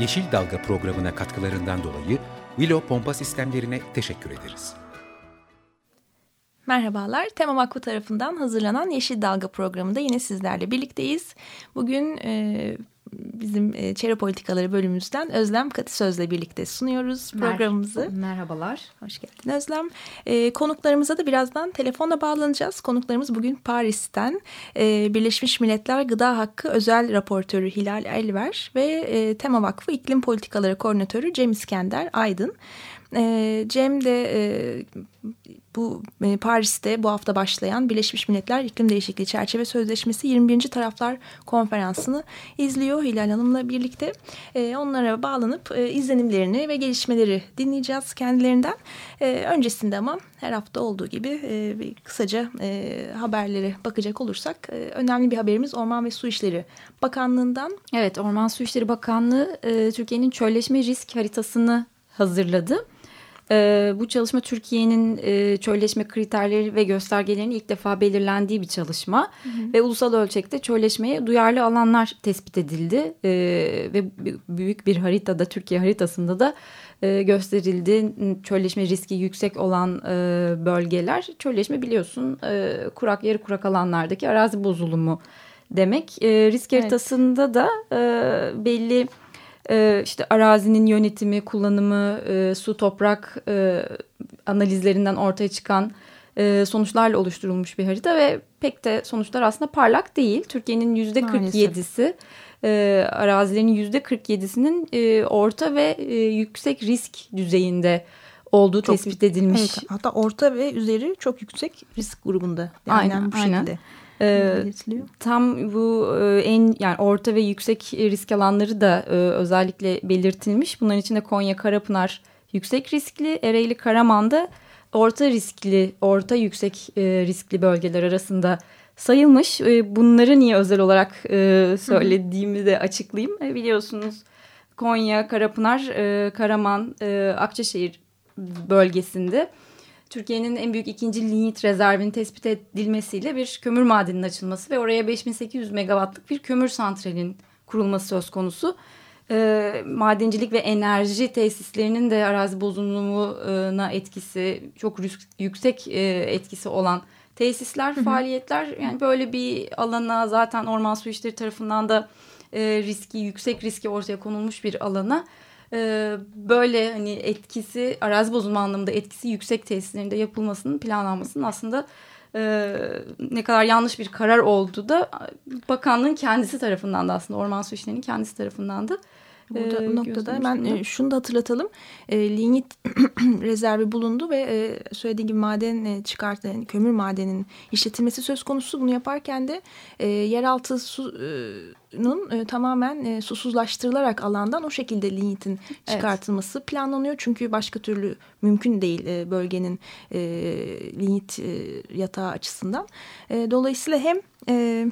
Yeşil Dalga programına katkılarından dolayı Willow Pompa Sistemlerine teşekkür ederiz. Merhabalar, Tema Vakfı tarafından hazırlanan Yeşil Dalga programında yine sizlerle birlikteyiz. Bugün e, bizim e, çevre politikaları bölümümüzden Özlem Katı Söz'le birlikte sunuyoruz Mer programımızı. Merhabalar. Hoş geldin Özlem. E, konuklarımıza da birazdan telefonla bağlanacağız. Konuklarımız bugün Paris'ten e, Birleşmiş Milletler Gıda Hakkı Özel Raportörü Hilal Elver ve e, Tema Vakfı İklim Politikaları Koordinatörü Cem İskender Aydın. E, Cem de e, bu e, Paris'te bu hafta başlayan Birleşmiş Milletler İklim Değişikliği Çerçeve Sözleşmesi 21. Taraflar Konferansı'nı izliyor Hilal Hanım'la birlikte. E, onlara bağlanıp e, izlenimlerini ve gelişmeleri dinleyeceğiz kendilerinden. Öncesinde ama her hafta olduğu gibi bir kısaca e, haberlere bakacak olursak önemli bir haberimiz Orman ve Su İşleri Bakanlığı'ndan. Evet Orman Su İşleri Bakanlığı Türkiye'nin çölleşme risk haritasını hazırladı. E, bu çalışma Türkiye'nin e, çölleşme kriterleri ve göstergelerinin ilk defa belirlendiği bir çalışma. Hı hı. Ve ulusal ölçekte çölleşmeye duyarlı alanlar tespit edildi. E, ve büyük bir haritada Türkiye haritasında da e, gösterildi. Çölleşme riski yüksek olan e, bölgeler. Çölleşme biliyorsun e, kurak yarı kurak alanlardaki arazi bozulumu demek. E, risk haritasında evet. da e, belli e, işte arazinin yönetimi, kullanımı, e, su, toprak e, analizlerinden ortaya çıkan e, sonuçlarla oluşturulmuş bir harita ve pek de sonuçlar aslında parlak değil. Türkiye'nin yüzde 47'si e, arazilerin yüzde 47'sinin e, orta ve e, yüksek risk düzeyinde olduğu çok, tespit edilmiş. Evet, hatta orta ve üzeri çok yüksek risk grubunda. Yani aynen, bu aynen. Ee, tam bu e, en yani orta ve yüksek risk alanları da e, özellikle belirtilmiş. Bunların içinde Konya, Karapınar yüksek riskli, Ereğli, Karaman'da orta riskli, orta yüksek e, riskli bölgeler arasında sayılmış. E, bunları niye özel olarak e, söylediğimi de açıklayayım. E, biliyorsunuz Konya, Karapınar, e, Karaman, e, Akçaşehir bölgesinde Türkiye'nin en büyük ikinci linyit rezervinin tespit edilmesiyle bir kömür madeninin açılması ve oraya 5800 megawattlık bir kömür santralin kurulması söz konusu. E, madencilik ve enerji tesislerinin de arazi bozulumuna etkisi çok yüksek e, etkisi olan tesisler, hı hı. faaliyetler yani böyle bir alana zaten Orman Su İşleri tarafından da e, riski yüksek riski ortaya konulmuş bir alana e, böyle hani etkisi arazi bozulma anlamında etkisi yüksek tesislerinde yapılmasının planlanmasının aslında e, ne kadar yanlış bir karar olduğu da bakanlığın kendisi tarafından da aslında Orman Su İşleri'nin kendisi tarafından da Burada e, bu noktada hemen e, şunu da hatırlatalım. E, lignit rezervi bulundu ve e, söylediğim gibi maden e, çıkart, yani kömür madeninin işletilmesi söz konusu. Bunu yaparken de e, yeraltı su e, e, tamamen e, susuzlaştırılarak alandan o şekilde lignitin çıkartılması evet. planlanıyor. Çünkü başka türlü mümkün değil e, bölgenin e, lignit e, yatağı açısından. E, dolayısıyla hem e,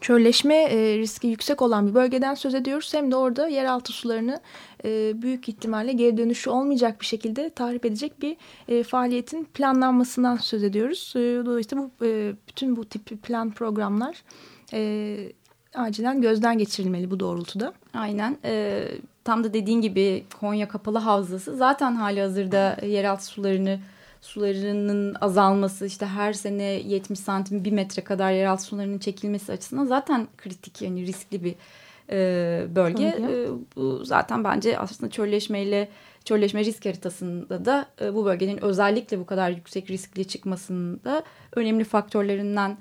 çölleşme e, riski yüksek olan bir bölgeden söz ediyoruz. Hem de orada yeraltı sularını e, büyük ihtimalle geri dönüşü olmayacak bir şekilde tahrip edecek bir e, faaliyetin planlanmasından söz ediyoruz. Dolayısıyla bu, bütün bu tip plan programlar acilen gözden geçirilmeli bu doğrultuda. Aynen. Tam da dediğin gibi Konya Kapalı Havzası zaten hali hazırda yeraltı sularını sularının azalması işte her sene 70 santim bir metre kadar yeraltı sularının çekilmesi açısından zaten kritik yani riskli bir e, bölge. E, bu zaten bence aslında çölleşmeyle çölleşme risk haritasında da e, bu bölgenin özellikle bu kadar yüksek riskli çıkmasında önemli faktörlerinden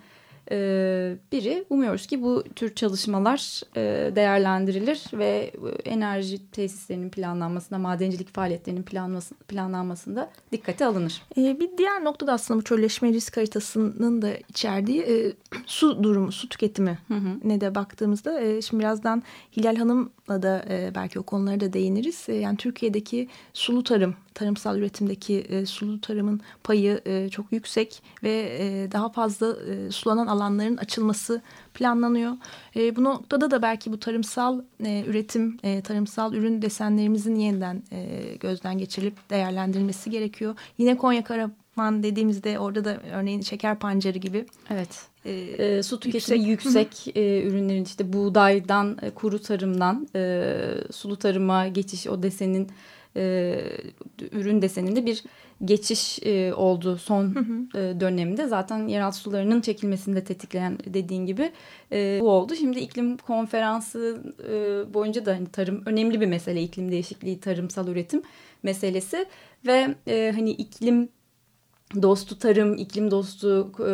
biri. Umuyoruz ki bu tür çalışmalar e, değerlendirilir ve enerji tesislerinin planlanmasında, madencilik faaliyetlerinin planlanmasında dikkate alınır. E, bir diğer noktada aslında bu çölleşme risk haritasının da içerdiği e, su durumu, su tüketimi hı hı. ne de baktığımızda e, şimdi birazdan Hilal Hanım'la da e, belki o konulara da değiniriz. E, yani Türkiye'deki sulu tarım, tarımsal üretimdeki e, sulu tarımın payı e, çok yüksek ve e, daha fazla e, sulanan alanların açılması planlanıyor. E, bu noktada da belki bu tarımsal e, üretim, e, tarımsal ürün desenlerimizin yeniden e, gözden geçirilip değerlendirilmesi gerekiyor. Yine Konya Karaman dediğimizde orada da örneğin şeker pancarı gibi. Evet. E, e, su tüketimi yüksek, yüksek e, ürünlerin işte buğdaydan, e, kuru tarımdan e, sulu tarıma geçiş o desenin e, ürün deseninde bir geçiş e, oldu son hı hı. E, dönemde. Zaten yeraltı sularının çekilmesini de tetikleyen dediğin gibi e, bu oldu. Şimdi iklim konferansı e, boyunca da hani tarım önemli bir mesele. iklim değişikliği, tarımsal üretim meselesi ve e, hani iklim dostu tarım, iklim dostu e,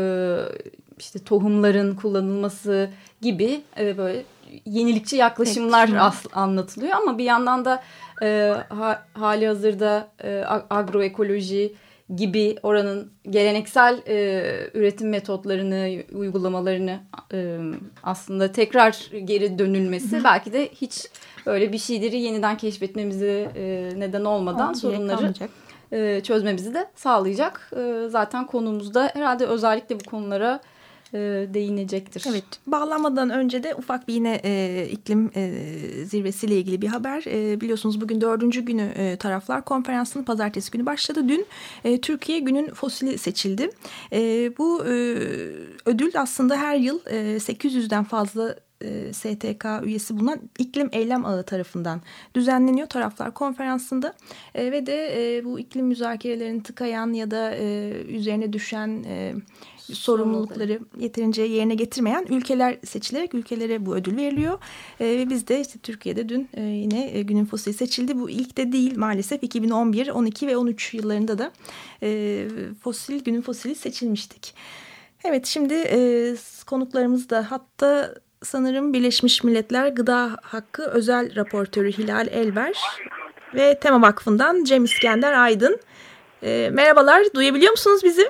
işte tohumların kullanılması gibi e, böyle yenilikçi yaklaşımlar evet. anlatılıyor ama bir yandan da e, ha, hali hazırda e, agroekoloji gibi oranın geleneksel e, üretim metotlarını, uygulamalarını e, aslında tekrar geri dönülmesi belki de hiç öyle bir şeyleri yeniden keşfetmemizi e, neden olmadan Aa, sorunları e, çözmemizi de sağlayacak. E, zaten konumuzda herhalde özellikle bu konulara e, değinecektir. Evet bağlanmadan önce de ufak bir yine e, iklim e, zirvesiyle ilgili bir haber. E, biliyorsunuz bugün dördüncü günü e, taraflar konferansının pazartesi günü başladı. Dün e, Türkiye günün fosili seçildi. E, bu e, ödül aslında her yıl e, 800'den fazla e, STK üyesi bulunan iklim eylem ağı tarafından düzenleniyor taraflar konferansında e, ve de e, bu iklim müzakerelerini tıkayan ya da e, üzerine düşen e, sorumlulukları yeterince yerine getirmeyen ülkeler seçilerek ülkelere bu ödül veriliyor. E, ve biz de işte Türkiye'de dün e, yine e, günün fosili seçildi. Bu ilk de değil maalesef 2011, 12 ve 13 yıllarında da e, fosil günün fosili seçilmiştik. Evet şimdi e, konuklarımız da hatta sanırım Birleşmiş Milletler Gıda Hakkı Özel Raportörü Hilal Elver ve Tema Vakfı'ndan Cem İskender Aydın. E, merhabalar, duyabiliyor musunuz bizi?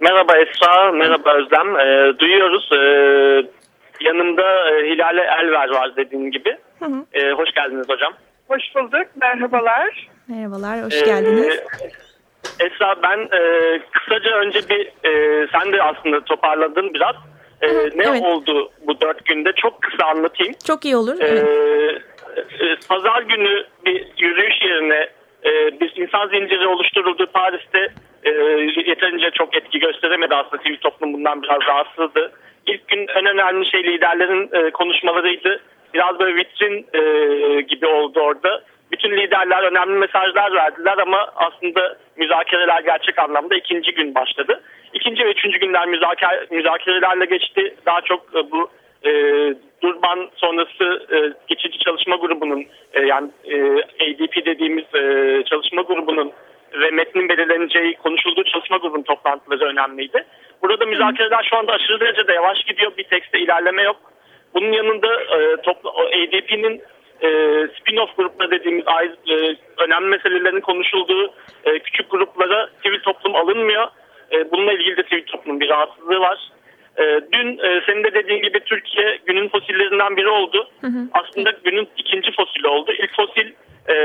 Merhaba Esra, merhaba Özlem. E, duyuyoruz. E, yanımda e, Hilale Elver var dediğin gibi. Hı hı. E, hoş geldiniz hocam. Hoş bulduk, merhabalar. Merhabalar, hoş geldiniz. E, Esra ben e, kısaca önce bir, e, sen de aslında toparladın biraz. E, ne evet. oldu bu dört günde? Çok kısa anlatayım. Çok iyi olur. E, evet. e, Pazar günü bir yürüyüş yerine e, bir insan zinciri oluşturuldu Paris'te e, yeterince çok etki gösteremedi aslında sivil toplum bundan biraz rahatsızdı. İlk gün en önemli şey liderlerin e, konuşmalarıydı. Biraz böyle vitrin e, gibi oldu orada. Bütün liderler önemli mesajlar verdiler ama aslında müzakereler gerçek anlamda ikinci gün başladı. İkinci ve üçüncü günler müzaker, müzakerelerle geçti. Daha çok e, bu e, Durban sonrası e, geçici çalışma grubunun e, yani e, ADP dediğimiz e, çalışma grubunun ve metnin belirleneceği konuşulduğu çalışma grubunun toplantıları önemliydi. Burada müzakereler şu anda aşırı derecede yavaş gidiyor. Bir tekste ilerleme yok. Bunun yanında e, ADP'nin e, spin-off grupları dediğimiz e, önemli meselelerin konuşulduğu e, küçük gruplara sivil toplum alınmıyor. E, bununla ilgili de sivil toplumun bir rahatsızlığı var. E, dün e, senin de dediğin gibi Türkiye günün fosillerinden biri oldu. Hı hı. Aslında günün ikinci fosili oldu. İlk fosil e,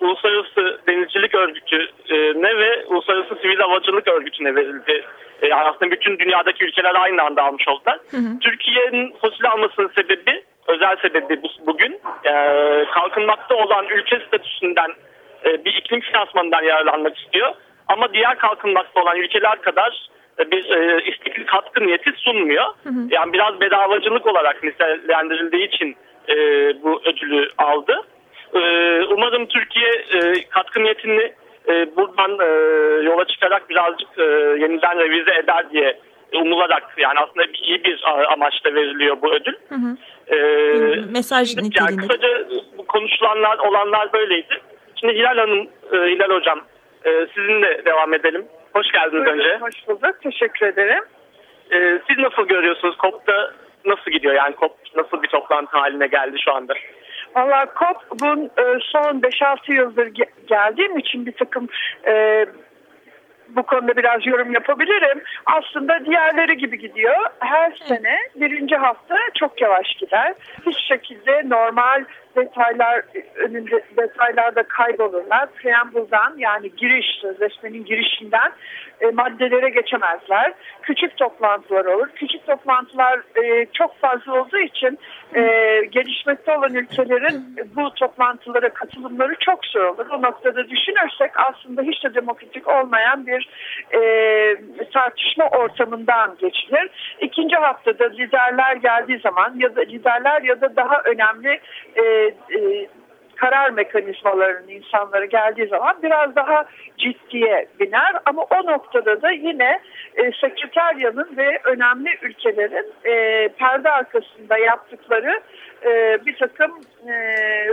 Uluslararası Denizcilik Örgütü'ne ve Uluslararası Sivil Havacılık Örgütü'ne verildi. E, aslında bütün dünyadaki ülkeler aynı anda almış oldular. Türkiye'nin fosil almasının sebebi, özel sebebi bu, bugün e, kalkınmakta olan ülke statüsünden e, bir iklim finansmanından yararlanmak istiyor. Ama diğer kalkınmakta olan ülkeler kadar e, bir e, istikli katkı niyeti sunmuyor. Hı hı. Yani biraz bedavacılık olarak nitelendirildiği için e, bu ödülü aldı. E, umarım Türkiye e, katkı niyetini e, buradan e, yola çıkarak birazcık e, yeniden revize eder diye umularak yani aslında iyi bir amaçla veriliyor bu ödül. Hı hı. Mesaj niteliğinde. Yani kısaca bu konuşulanlar olanlar böyleydi. Şimdi Hilal Hanım, e, Hilal Hocam e, sizinle devam edelim. Hoş geldiniz Buyurun, önce. Hoş bulduk. Teşekkür ederim. e, siz nasıl görüyorsunuz? COP'ta nasıl gidiyor? Yani COP nasıl bir toplantı haline geldi şu anda? Valla COP'un e, son 5-6 yıldır geldiğim için bir takım e, bu konuda biraz yorum yapabilirim. Aslında diğerleri gibi gidiyor. Her sene birinci hafta çok yavaş gider. Hiç şekilde normal detaylar önünde detaylarda kaybolurlar. Preambul'dan yani giriş sözleşmenin girişinden e, maddelere geçemezler. Küçük toplantılar olur. Küçük toplantılar e, çok fazla olduğu için e, gelişmekte olan ülkelerin bu toplantılara katılımları çok zor olur. O noktada düşünürsek aslında hiç de demokratik olmayan bir e, tartışma ortamından geçilir. İkinci haftada liderler geldiği zaman ya da liderler ya da daha önemli e, e, karar mekanizmalarının insanlara geldiği zaman biraz daha ciddiye biner. Ama o noktada da yine e, sekreteryanın ve önemli ülkelerin e, perde arkasında yaptıkları e, bir takım e,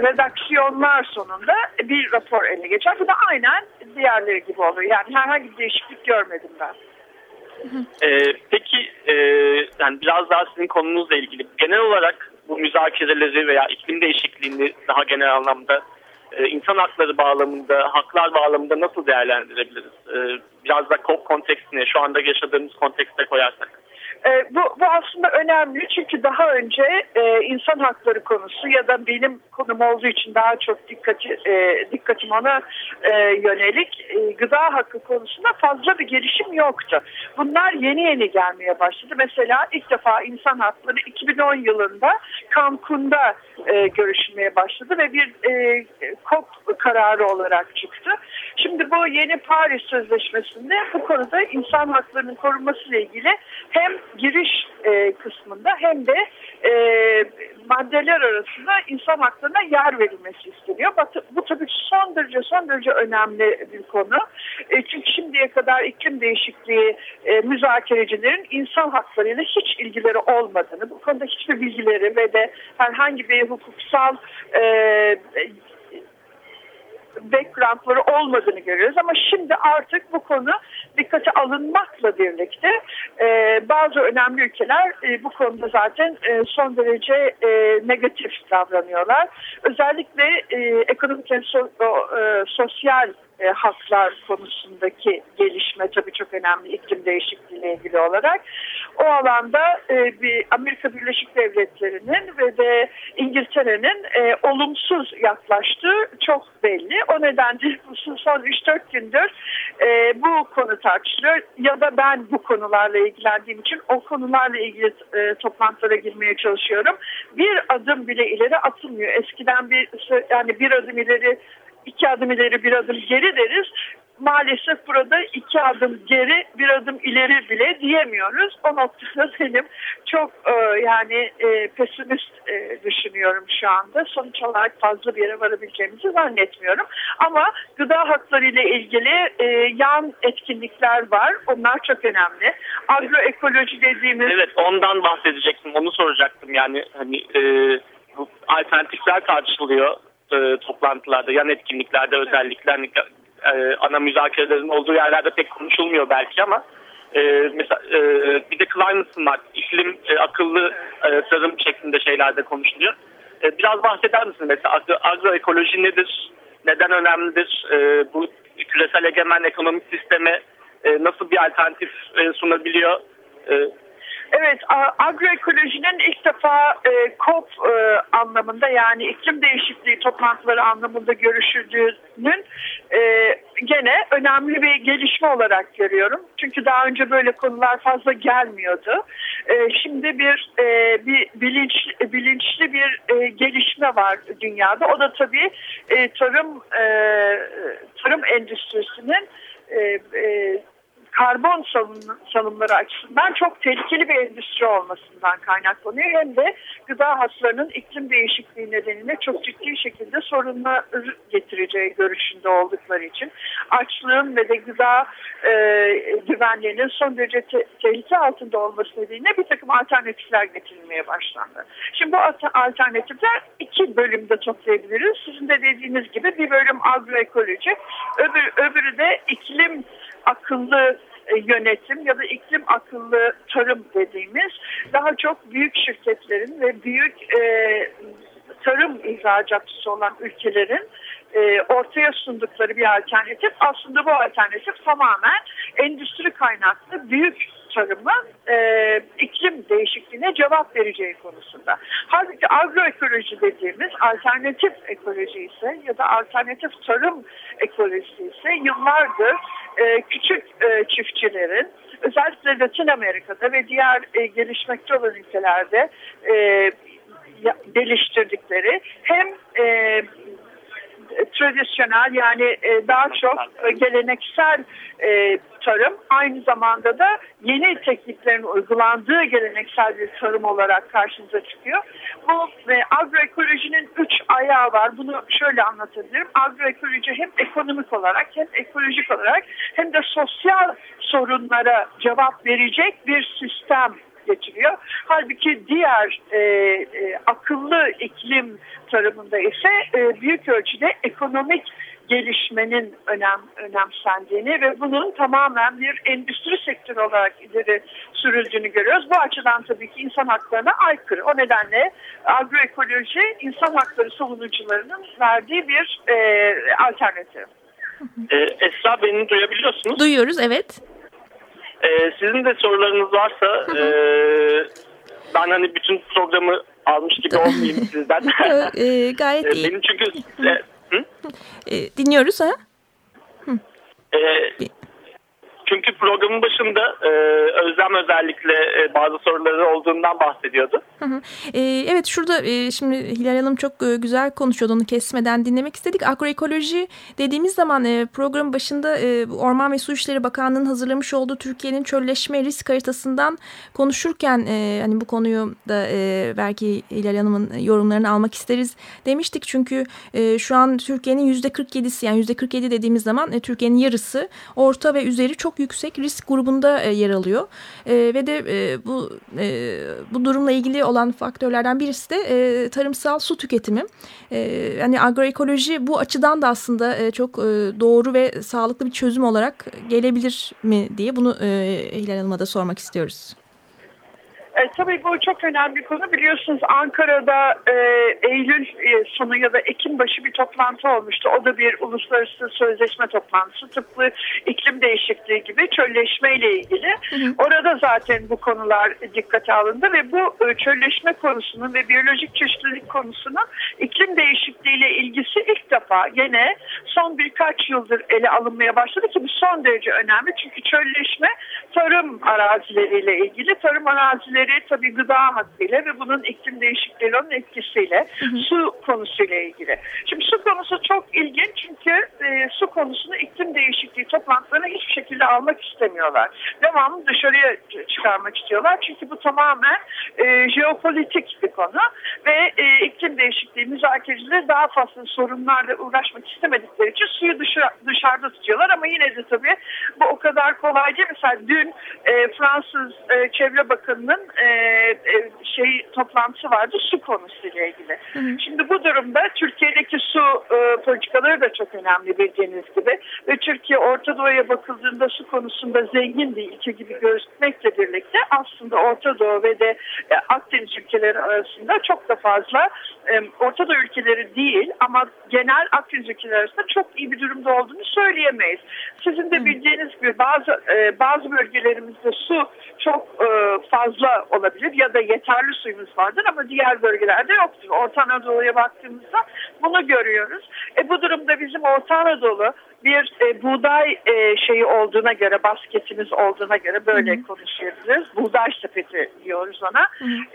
redaksiyonlar sonunda bir rapor eline geçer. Bu da aynen diğerleri gibi oluyor. Yani herhangi bir değişiklik görmedim ben. Ee, peki e, yani biraz daha sizin konunuzla ilgili genel olarak bu müzakereleri veya iklim değişikliğini daha genel anlamda e, insan hakları bağlamında, haklar bağlamında nasıl değerlendirebiliriz? E, biraz da COP kontekstine, şu anda yaşadığımız kontekste koyarsak. E, bu, bu aslında önemli çünkü daha önce e, insan hakları konusu ya da benim konum olduğu için daha çok dikkati, e, dikkatim ona e, yönelik e, gıda hakkı konusunda fazla bir gelişim yoktu. Bunlar yeni yeni gelmeye başladı. Mesela ilk defa insan hakları 2010 yılında Cancun'da e, görüşülmeye başladı ve bir e, COP kararı olarak çıktı. Şimdi bu yeni Paris Sözleşmesi'nde bu konuda insan haklarının korunması ile ilgili hem giriş e, kısmında hem de e, maddeler arasında insan haklarına yer verilmesi isteniyor. Bu, tabii son derece son derece önemli bir konu. E, çünkü şimdiye kadar iklim değişikliği e, müzakerecilerin insan haklarıyla hiç ilgileri olmadığını, bu konuda hiçbir bilgileri ve de herhangi bir hukuksal e, backgroundları olmadığını görüyoruz ama şimdi artık bu konu dikkate alınmakla birlikte e, bazı önemli ülkeler e, bu konuda zaten e, son derece e, negatif davranıyorlar. Özellikle e, ekonomik ve so, e, sosyal e, haklar konusundaki gelişme tabii çok önemli iklim değişikliği ile ilgili olarak. O alanda e, bir Amerika Birleşik Devletleri'nin ve de İngiltere'nin e, olumsuz yaklaştığı çok belli. O nedenle son 3-4 gündür e, bu konu tartışılıyor ya da ben bu konularla ilgilendiğim için o konularla ilgili e, toplantılara girmeye çalışıyorum. Bir adım bile ileri atılmıyor. Eskiden bir yani bir adım ileri iki adım ileri bir adım geri deriz. Maalesef burada iki adım geri bir adım ileri bile diyemiyoruz. O noktada benim çok e, yani e, pesimist e, düşünüyorum şu anda. Sonuç olarak fazla bir yere varabileceğimizi zannetmiyorum. Ama gıda hakları ile ilgili e, yan etkinlikler var. Onlar çok önemli. Agroekoloji dediğimiz... Evet ondan bahsedecektim. Onu soracaktım. Yani hani e, alternatifler tartışılıyor e, toplantılarda, yan etkinliklerde özellikle hani, e, ana müzakerelerin olduğu yerlerde pek konuşulmuyor belki ama e, mesela e, bir de climate smart, iklim e, akıllı e, tarım şeklinde şeylerde konuşuluyor. E, biraz bahseder misiniz mesela agro, agroekoloji nedir, neden önemlidir, e, bu küresel egemen ekonomik sisteme e, nasıl bir alternatif e, sunabiliyor? E, Evet, agroekolojinin ilk defa e, COP e, anlamında yani iklim değişikliği toplantıları anlamında görüşüldüğünün e, gene önemli bir gelişme olarak görüyorum. Çünkü daha önce böyle konular fazla gelmiyordu. E, şimdi bir e, bir bilinç bilinçli bir e, gelişme var dünyada. O da tabii e, tarım e, tarım endüstrisinin e, e, karbon salım, salımları açısından çok tehlikeli bir endüstri olmasından kaynaklanıyor. Hem de gıda haslarının iklim değişikliği nedeniyle çok ciddi şekilde sorunlar getireceği görüşünde oldukları için açlığın ve de gıda e, güvenliğinin son derece te tehlike altında olması nedeniyle bir takım alternatifler getirilmeye başlandı. Şimdi bu alternatifler iki bölümde toplayabiliriz. Sizin de dediğiniz gibi bir bölüm agroekoloji, öbür, öbürü de iklim akıllı e, yönetim ya da iklim akıllı tarım dediğimiz daha çok büyük şirketlerin ve büyük e, tarım ihracatçısı olan ülkelerin e, ortaya sundukları bir alternatif. Aslında bu alternatif tamamen endüstri kaynaklı büyük tarımı e, iklim değişikliğine cevap vereceği konusunda. Halbuki agroekoloji dediğimiz alternatif ekoloji ise ya da alternatif tarım ekolojisi ise yıllardır e, küçük e, çiftçilerin özellikle Latin Amerika'da ve diğer e, gelişmekte olan ülkelerde e, geliştirdikleri hem e, tradisyonel yani e, daha çok e, geleneksel e, tarım aynı zamanda da yeni tekniklerin uygulandığı geleneksel bir tarım olarak karşımıza çıkıyor. Bu e, agroekolojinin üç ayağı var. Bunu şöyle anlatabilirim. Agroekoloji hem ekonomik olarak hem ekolojik olarak hem de sosyal sorunlara cevap verecek bir sistem getiriyor. Halbuki diğer e, e, akıllı iklim tarımında ise e, büyük ölçüde ekonomik gelişmenin önem önemsendiğini ve bunun tamamen bir endüstri sektörü olarak ileri sürüldüğünü görüyoruz. Bu açıdan tabii ki insan haklarına aykırı. O nedenle agroekoloji insan hakları savunucularının verdiği bir e, alternatif. Ee, Esra beni duyabiliyorsunuz. Duyuyoruz evet. Ee, sizin de sorularınız varsa e, ben hani bütün programı almış gibi olmayayım sizden. e, gayet ee, iyi. Benim çünkü... E, hı? E, dinliyoruz ha? E, çünkü programın başında e, Özlem özellikle e, bazı soruları olduğundan bahsediyordu. Hı hı. E, evet şurada e, şimdi Hilal Hanım çok e, güzel konuşuyordu onu kesmeden dinlemek istedik. Agroekoloji dediğimiz zaman e, programın başında e, Orman ve Su İşleri Bakanlığı'nın hazırlamış olduğu Türkiye'nin çölleşme risk haritasından konuşurken e, hani bu konuyu da e, belki Hilal Hanım'ın yorumlarını almak isteriz demiştik. Çünkü e, şu an Türkiye'nin %47'si yani %47 dediğimiz zaman e, Türkiye'nin yarısı orta ve üzeri çok yüksek risk grubunda e, yer alıyor. E, ve de e, bu bu durumla ilgili olan faktörlerden birisi de tarımsal su tüketimi. Yani agroekoloji bu açıdan da aslında çok doğru ve sağlıklı bir çözüm olarak gelebilir mi diye bunu e, Hilal Hanım'a da sormak istiyoruz. E, tabii bu çok önemli bir konu. Biliyorsunuz Ankara'da e, Eylül e, sonu ya da Ekim başı bir toplantı olmuştu. O da bir uluslararası sözleşme toplantısı. Tıpkı iklim değişikliği gibi çölleşme ile ilgili. Hı hı. Orada zaten bu konular dikkate alındı ve bu e, çölleşme konusunun ve biyolojik çeşitlilik konusunun iklim değişikliği ile ilgisi ilk defa gene son birkaç yıldır ele alınmaya başladı ki bu son derece önemli. Çünkü çölleşme tarım arazileriyle ilgili. Tarım arazileri tabii gıda hakkıyla ve bunun iklim değişikliğinin etkisiyle hı hı. su konusuyla ilgili. Şimdi su konusu çok ilginç çünkü e, su konusunu iklim değişikliği toplantılarına hiçbir şekilde almak istemiyorlar. Devamlı dışarıya çıkarmak istiyorlar çünkü bu tamamen e, jeopolitik bir konu ve e, iklim değişikliği müzakerecileri daha fazla sorunlarla uğraşmak istemedikleri için suyu dışarı, dışarıda tutuyorlar ama yine de tabii bu o kadar kolay değil. Mesela dün e, Fransız e, Çevre Bakanı'nın e, e, şey toplantısı vardı su konusuyla ilgili. Hı hı. Şimdi bu durumda Türkiye'deki su e, politikaları da çok önemli bildiğiniz gibi ve Türkiye Orta Doğu'ya bakıldığında su konusunda zengin bir ülke gibi gözükmekle birlikte aslında Orta Doğu ve de e, Akdeniz ülkeleri arasında çok da fazla e, Orta Doğu ülkeleri değil ama genel Akdeniz ülkeleri arasında çok iyi bir durumda olduğunu söyleyemeyiz. Sizin de bildiğiniz gibi bazı e, bazı bölgelerimizde su çok e, fazla olabilir ya da yeterli suyumuz vardır ama diğer bölgelerde yoktur. Orta Anadolu'ya baktığımızda bunu görüyoruz. E, bu durumda bizim Orta Anadolu bir e, buğday e, şeyi olduğuna göre, basketimiz olduğuna göre böyle Hı -hı. konuşabiliriz. Buğday sepeti diyoruz ona.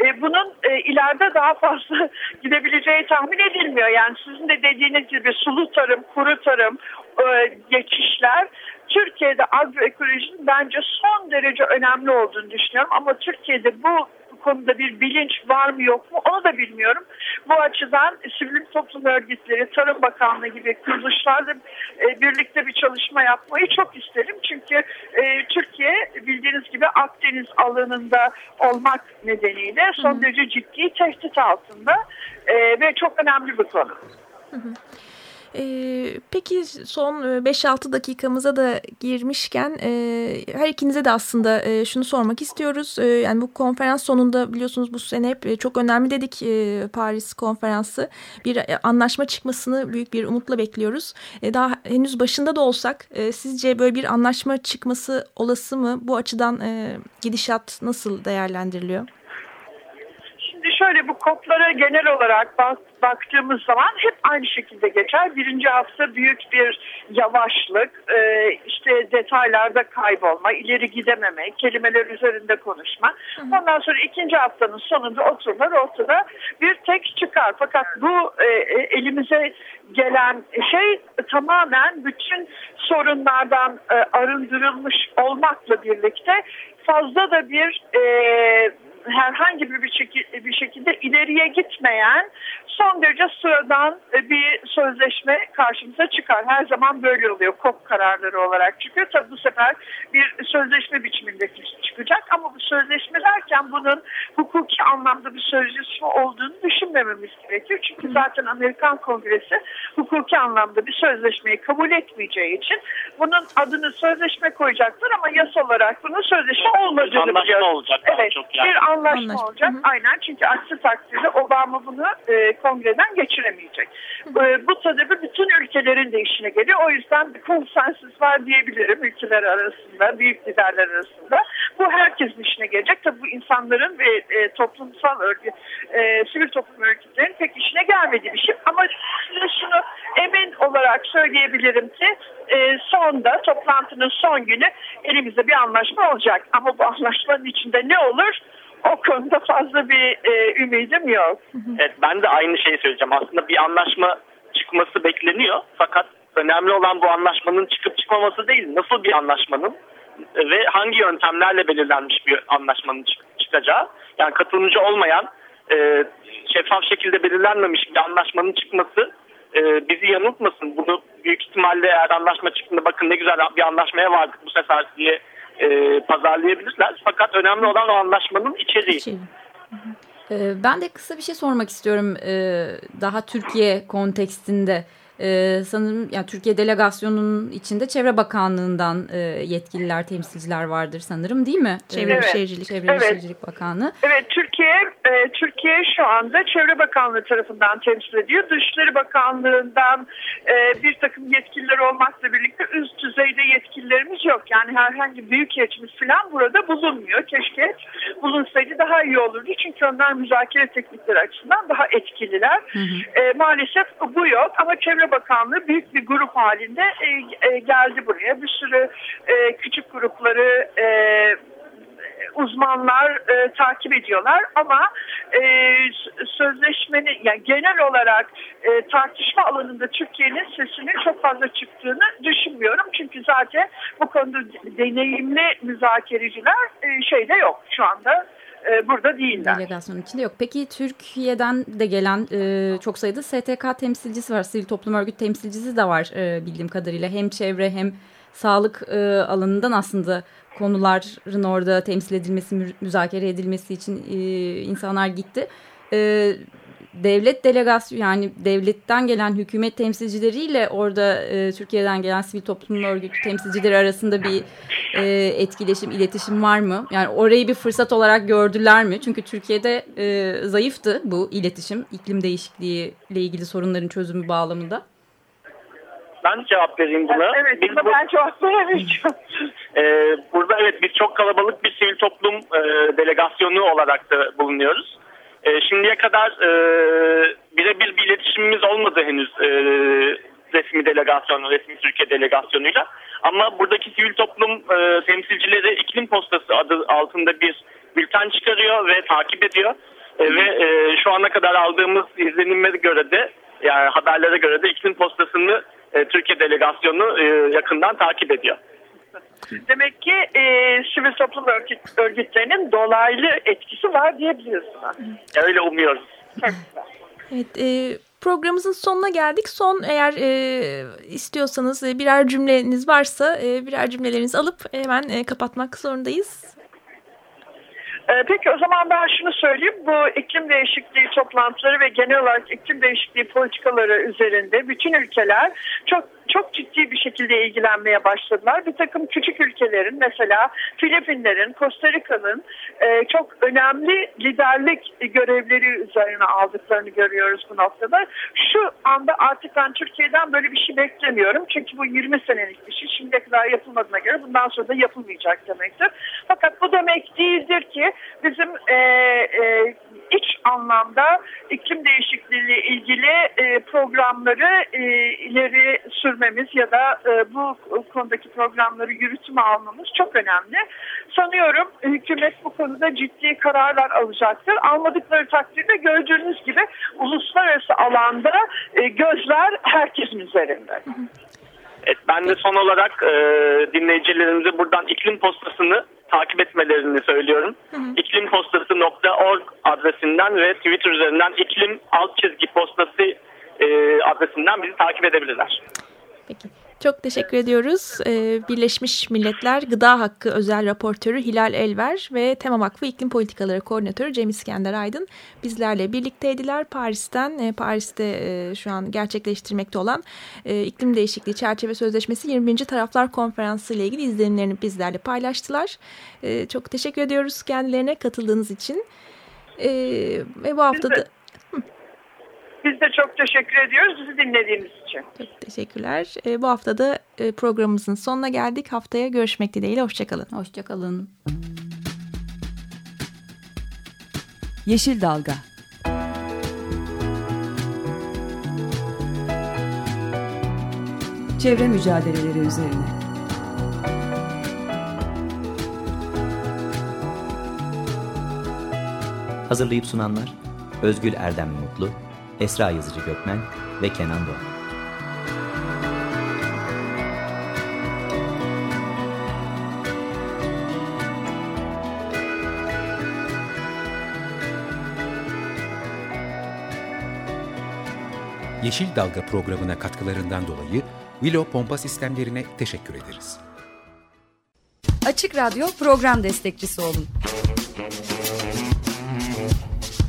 E, bunun e, ileride daha fazla gidebileceği tahmin edilmiyor. Yani sizin de dediğiniz gibi sulu tarım, kuru tarım, e, geçişler Türkiye'de agroekolojinin bence son derece önemli olduğunu düşünüyorum. Ama Türkiye'de bu konuda bir bilinç var mı yok mu onu da bilmiyorum. Bu açıdan sivil toplum örgütleri, Tarım Bakanlığı gibi kuruluşlarla e, birlikte bir çalışma yapmayı çok isterim. Çünkü e, Türkiye bildiğiniz gibi Akdeniz alanında olmak nedeniyle son derece ciddi tehdit altında e, ve çok önemli bir konu. Hı hı. Ee, peki son 5-6 e, dakikamıza da girmişken e, her ikinize de aslında e, şunu sormak istiyoruz. Yani bu konferans sonunda biliyorsunuz bu sene hep çok önemli dedik Paris konferansı. Bir anlaşma çıkmasını büyük bir umutla bekliyoruz. Daha henüz başında da olsak sizce böyle bir anlaşma çıkması olası mı? Bu açıdan gidişat nasıl değerlendiriliyor? Şöyle bu koplara genel olarak bak, baktığımız zaman hep aynı şekilde geçer. Birinci hafta büyük bir yavaşlık, e, işte detaylarda kaybolma, ileri gidememe, kelimeler üzerinde konuşma. Ondan sonra ikinci haftanın sonunda otururlar, ortada bir tek çıkar. Fakat bu e, e elimize gelen şey tamamen bütün sorunlardan e, arındırılmış olmakla birlikte fazla da bir e, herhangi bir, şekilde, bir şekilde ileriye gitmeyen son derece sıradan e, bir sözleşme karşımıza çıkar. Her zaman böyle oluyor. KOP kararları olarak çıkıyor. Tabi bu sefer bir sözleşme biçiminde çıkacak ama bu sözleşme derken bunun hukuki anlamda bir sözleşme olduğunu düşünmememiz gerekiyor. Çünkü zaten Amerikan Kongresi hukuki anlamda bir sözleşmeyi kabul etmeyeceği için bunun adını sözleşme koyacaktır ama yasa olarak bunun sözleşme olmadığını Anlaşma biliyoruz. olacak evet, çok yani. Bir anlaşma, anlaşma. olacak. Hı hı. Aynen çünkü aksi takdirde Obama bunu e, kongreden geçiremeyecek. E, bu tabii bütün ülkelerin de işine geliyor. O yüzden bir konsensus var diyebilirim ülkeler arasında, büyük liderler arasında. Bu herkesin işine gelecek. Tabii bu insanların ve e, toplumsal örgüt, e, sivil toplum örgütlerinin pek işine gelmediği bir şey. Ama size şunu emin olarak söyleyebilirim ki e, sonda toplantının son günü elimizde bir anlaşma olacak. Ama bu anlaşmanın içinde ne olur? O konuda fazla bir e, ümidim yok. Evet ben de aynı şeyi söyleyeceğim. Aslında bir anlaşma çıkması bekleniyor. Fakat önemli olan bu anlaşmanın çıkıp çıkmaması değil. Nasıl bir anlaşmanın ve hangi yöntemlerle belirlenmiş bir anlaşmanın çıkacağı. Yani katılımcı olmayan e, şeffaf şekilde belirlenmemiş bir anlaşmanın çıkması e, bizi yanıltmasın. Bunu büyük ihtimalle eğer anlaşma çıktığında bakın ne güzel bir anlaşmaya vardık bu sefer diye e, pazarlayabilirler. Fakat önemli olan o anlaşmanın içeriği. İçeri. Ee, ben de kısa bir şey sormak istiyorum ee, daha Türkiye kontekstinde. Ee, sanırım yani Türkiye delegasyonunun içinde Çevre Bakanlığı'ndan e, yetkililer, temsilciler vardır sanırım değil mi? Çevre evet. Şehircilik, Çevre evet. Şehircilik Bakanlığı. Evet, Türkiye e, Türkiye şu anda Çevre Bakanlığı tarafından temsil ediyor. Dışişleri Bakanlığı'ndan e, bir takım yetkililer olmakla birlikte üst düzeyde yetkililerimiz yok. Yani herhangi büyük yetimiz falan burada bulunmuyor. Keşke bulunsaydı daha iyi olurdu. Çünkü onlar müzakere teknikleri açısından daha etkililer. Hı hı. E, maalesef bu yok ama Çevre Bakanlığı büyük bir grup halinde e, e, geldi buraya. Bir sürü e, küçük grupları e, uzmanlar e, takip ediyorlar ama e, sözleşmenin yani genel olarak e, tartışma alanında Türkiye'nin sesinin çok fazla çıktığını düşünmüyorum. Çünkü zaten bu konuda deneyimli müzakereciler e, şeyde yok şu anda e, burada değiller. Delegasyonun içinde yok. Peki Türkiye'den de gelen e, çok sayıda STK temsilcisi var. Sivil toplum örgüt temsilcisi de var e, bildiğim kadarıyla. Hem çevre hem sağlık e, alanından aslında konuların orada temsil edilmesi, müzakere edilmesi için e, insanlar gitti. E, devlet delegasyon yani devletten gelen hükümet temsilcileriyle orada e, Türkiye'den gelen sivil toplum örgütü temsilcileri arasında bir e, etkileşim, iletişim var mı? Yani orayı bir fırsat olarak gördüler mi? Çünkü Türkiye'de e, zayıftı bu iletişim iklim değişikliği ile ilgili sorunların çözümü bağlamında. Ben cevap vereyim buna. Evet, biz bu, ben cevap veremeyeceğim. E, burada evet biz çok kalabalık bir sivil toplum e, delegasyonu olarak da bulunuyoruz. E, şimdiye kadar e, birebir bir iletişimimiz olmadı henüz e, resmi delegasyonu, resmi Türkiye delegasyonuyla. Ama buradaki sivil toplum e, temsilcileri iklim postası adı altında bir bülten çıkarıyor ve takip ediyor. E, ve e, şu ana kadar aldığımız izlenime göre de yani haberlere göre de iklim postasını e, Türkiye delegasyonu e, yakından takip ediyor. Demek ki e, sivil toplum örgüt, örgütlerinin dolaylı etkisi var diyebiliriz. Öyle umuyoruz. Evet, e, programımızın sonuna geldik. Son eğer e, istiyorsanız e, birer cümleniz varsa e, birer cümlelerinizi alıp hemen e, kapatmak zorundayız. Ee, peki o zaman ben şunu söyleyeyim. Bu iklim değişikliği toplantıları ve genel olarak iklim değişikliği politikaları üzerinde bütün ülkeler çok çok ciddi bir şekilde ilgilenmeye başladılar. Bir takım küçük ülkelerin mesela Filipinlerin, Costa Rica'nın e, çok önemli liderlik görevleri üzerine aldıklarını görüyoruz bu noktada. Şu anda artık ben Türkiye'den böyle bir şey beklemiyorum. Çünkü bu 20 senelik bir şey. Şimdiye kadar yapılmadığına göre bundan sonra da yapılmayacak demektir. Fakat bu demek değildir ki bizim e, e, iç anlamda iklim değişikliği ile ilgili e, programları e, ileri sürmemiz ya da e, bu konudaki programları yürütme almamız çok önemli. Sanıyorum hükümet bu konuda ciddi kararlar alacaktır. Almadıkları takdirde gördüğünüz gibi uluslararası alanda e, gözler herkesin üzerinde. Evet, ben de son olarak e, dinleyicilerimize buradan iklim postasını takip etmelerini söylüyorum. İklimpostası.org adresinden ve Twitter üzerinden iklim alt çizgi postası e, adresinden bizi takip edebilirler. Peki. Çok teşekkür ediyoruz. Ee, Birleşmiş Milletler Gıda Hakkı Özel Raportörü Hilal Elver ve Tema Vakfı İklim Politikaları Koordinatörü Cem İskender Aydın bizlerle birlikteydiler. Paris'ten, e, Paris'te e, şu an gerçekleştirmekte olan e, İklim Değişikliği Çerçeve Sözleşmesi 20. Taraflar Konferansı ile ilgili izlenimlerini bizlerle paylaştılar. Çok teşekkür ediyoruz kendilerine katıldığınız için. Ve bu hafta da... Biz de çok teşekkür ediyoruz bizi dinlediğiniz için. Çok teşekkürler. E, bu hafta da e, programımızın sonuna geldik. Haftaya görüşmek dileğiyle. Hoşçakalın. Hoşçakalın. Yeşil Dalga Çevre mücadeleleri üzerine Hazırlayıp sunanlar Özgül Erdem Mutlu Esra Yazıcı Gökmen ve Kenan Doğan. Yeşil Dalga programına katkılarından dolayı Willow Pompa Sistemlerine teşekkür ederiz. Açık Radyo program destekçisi olun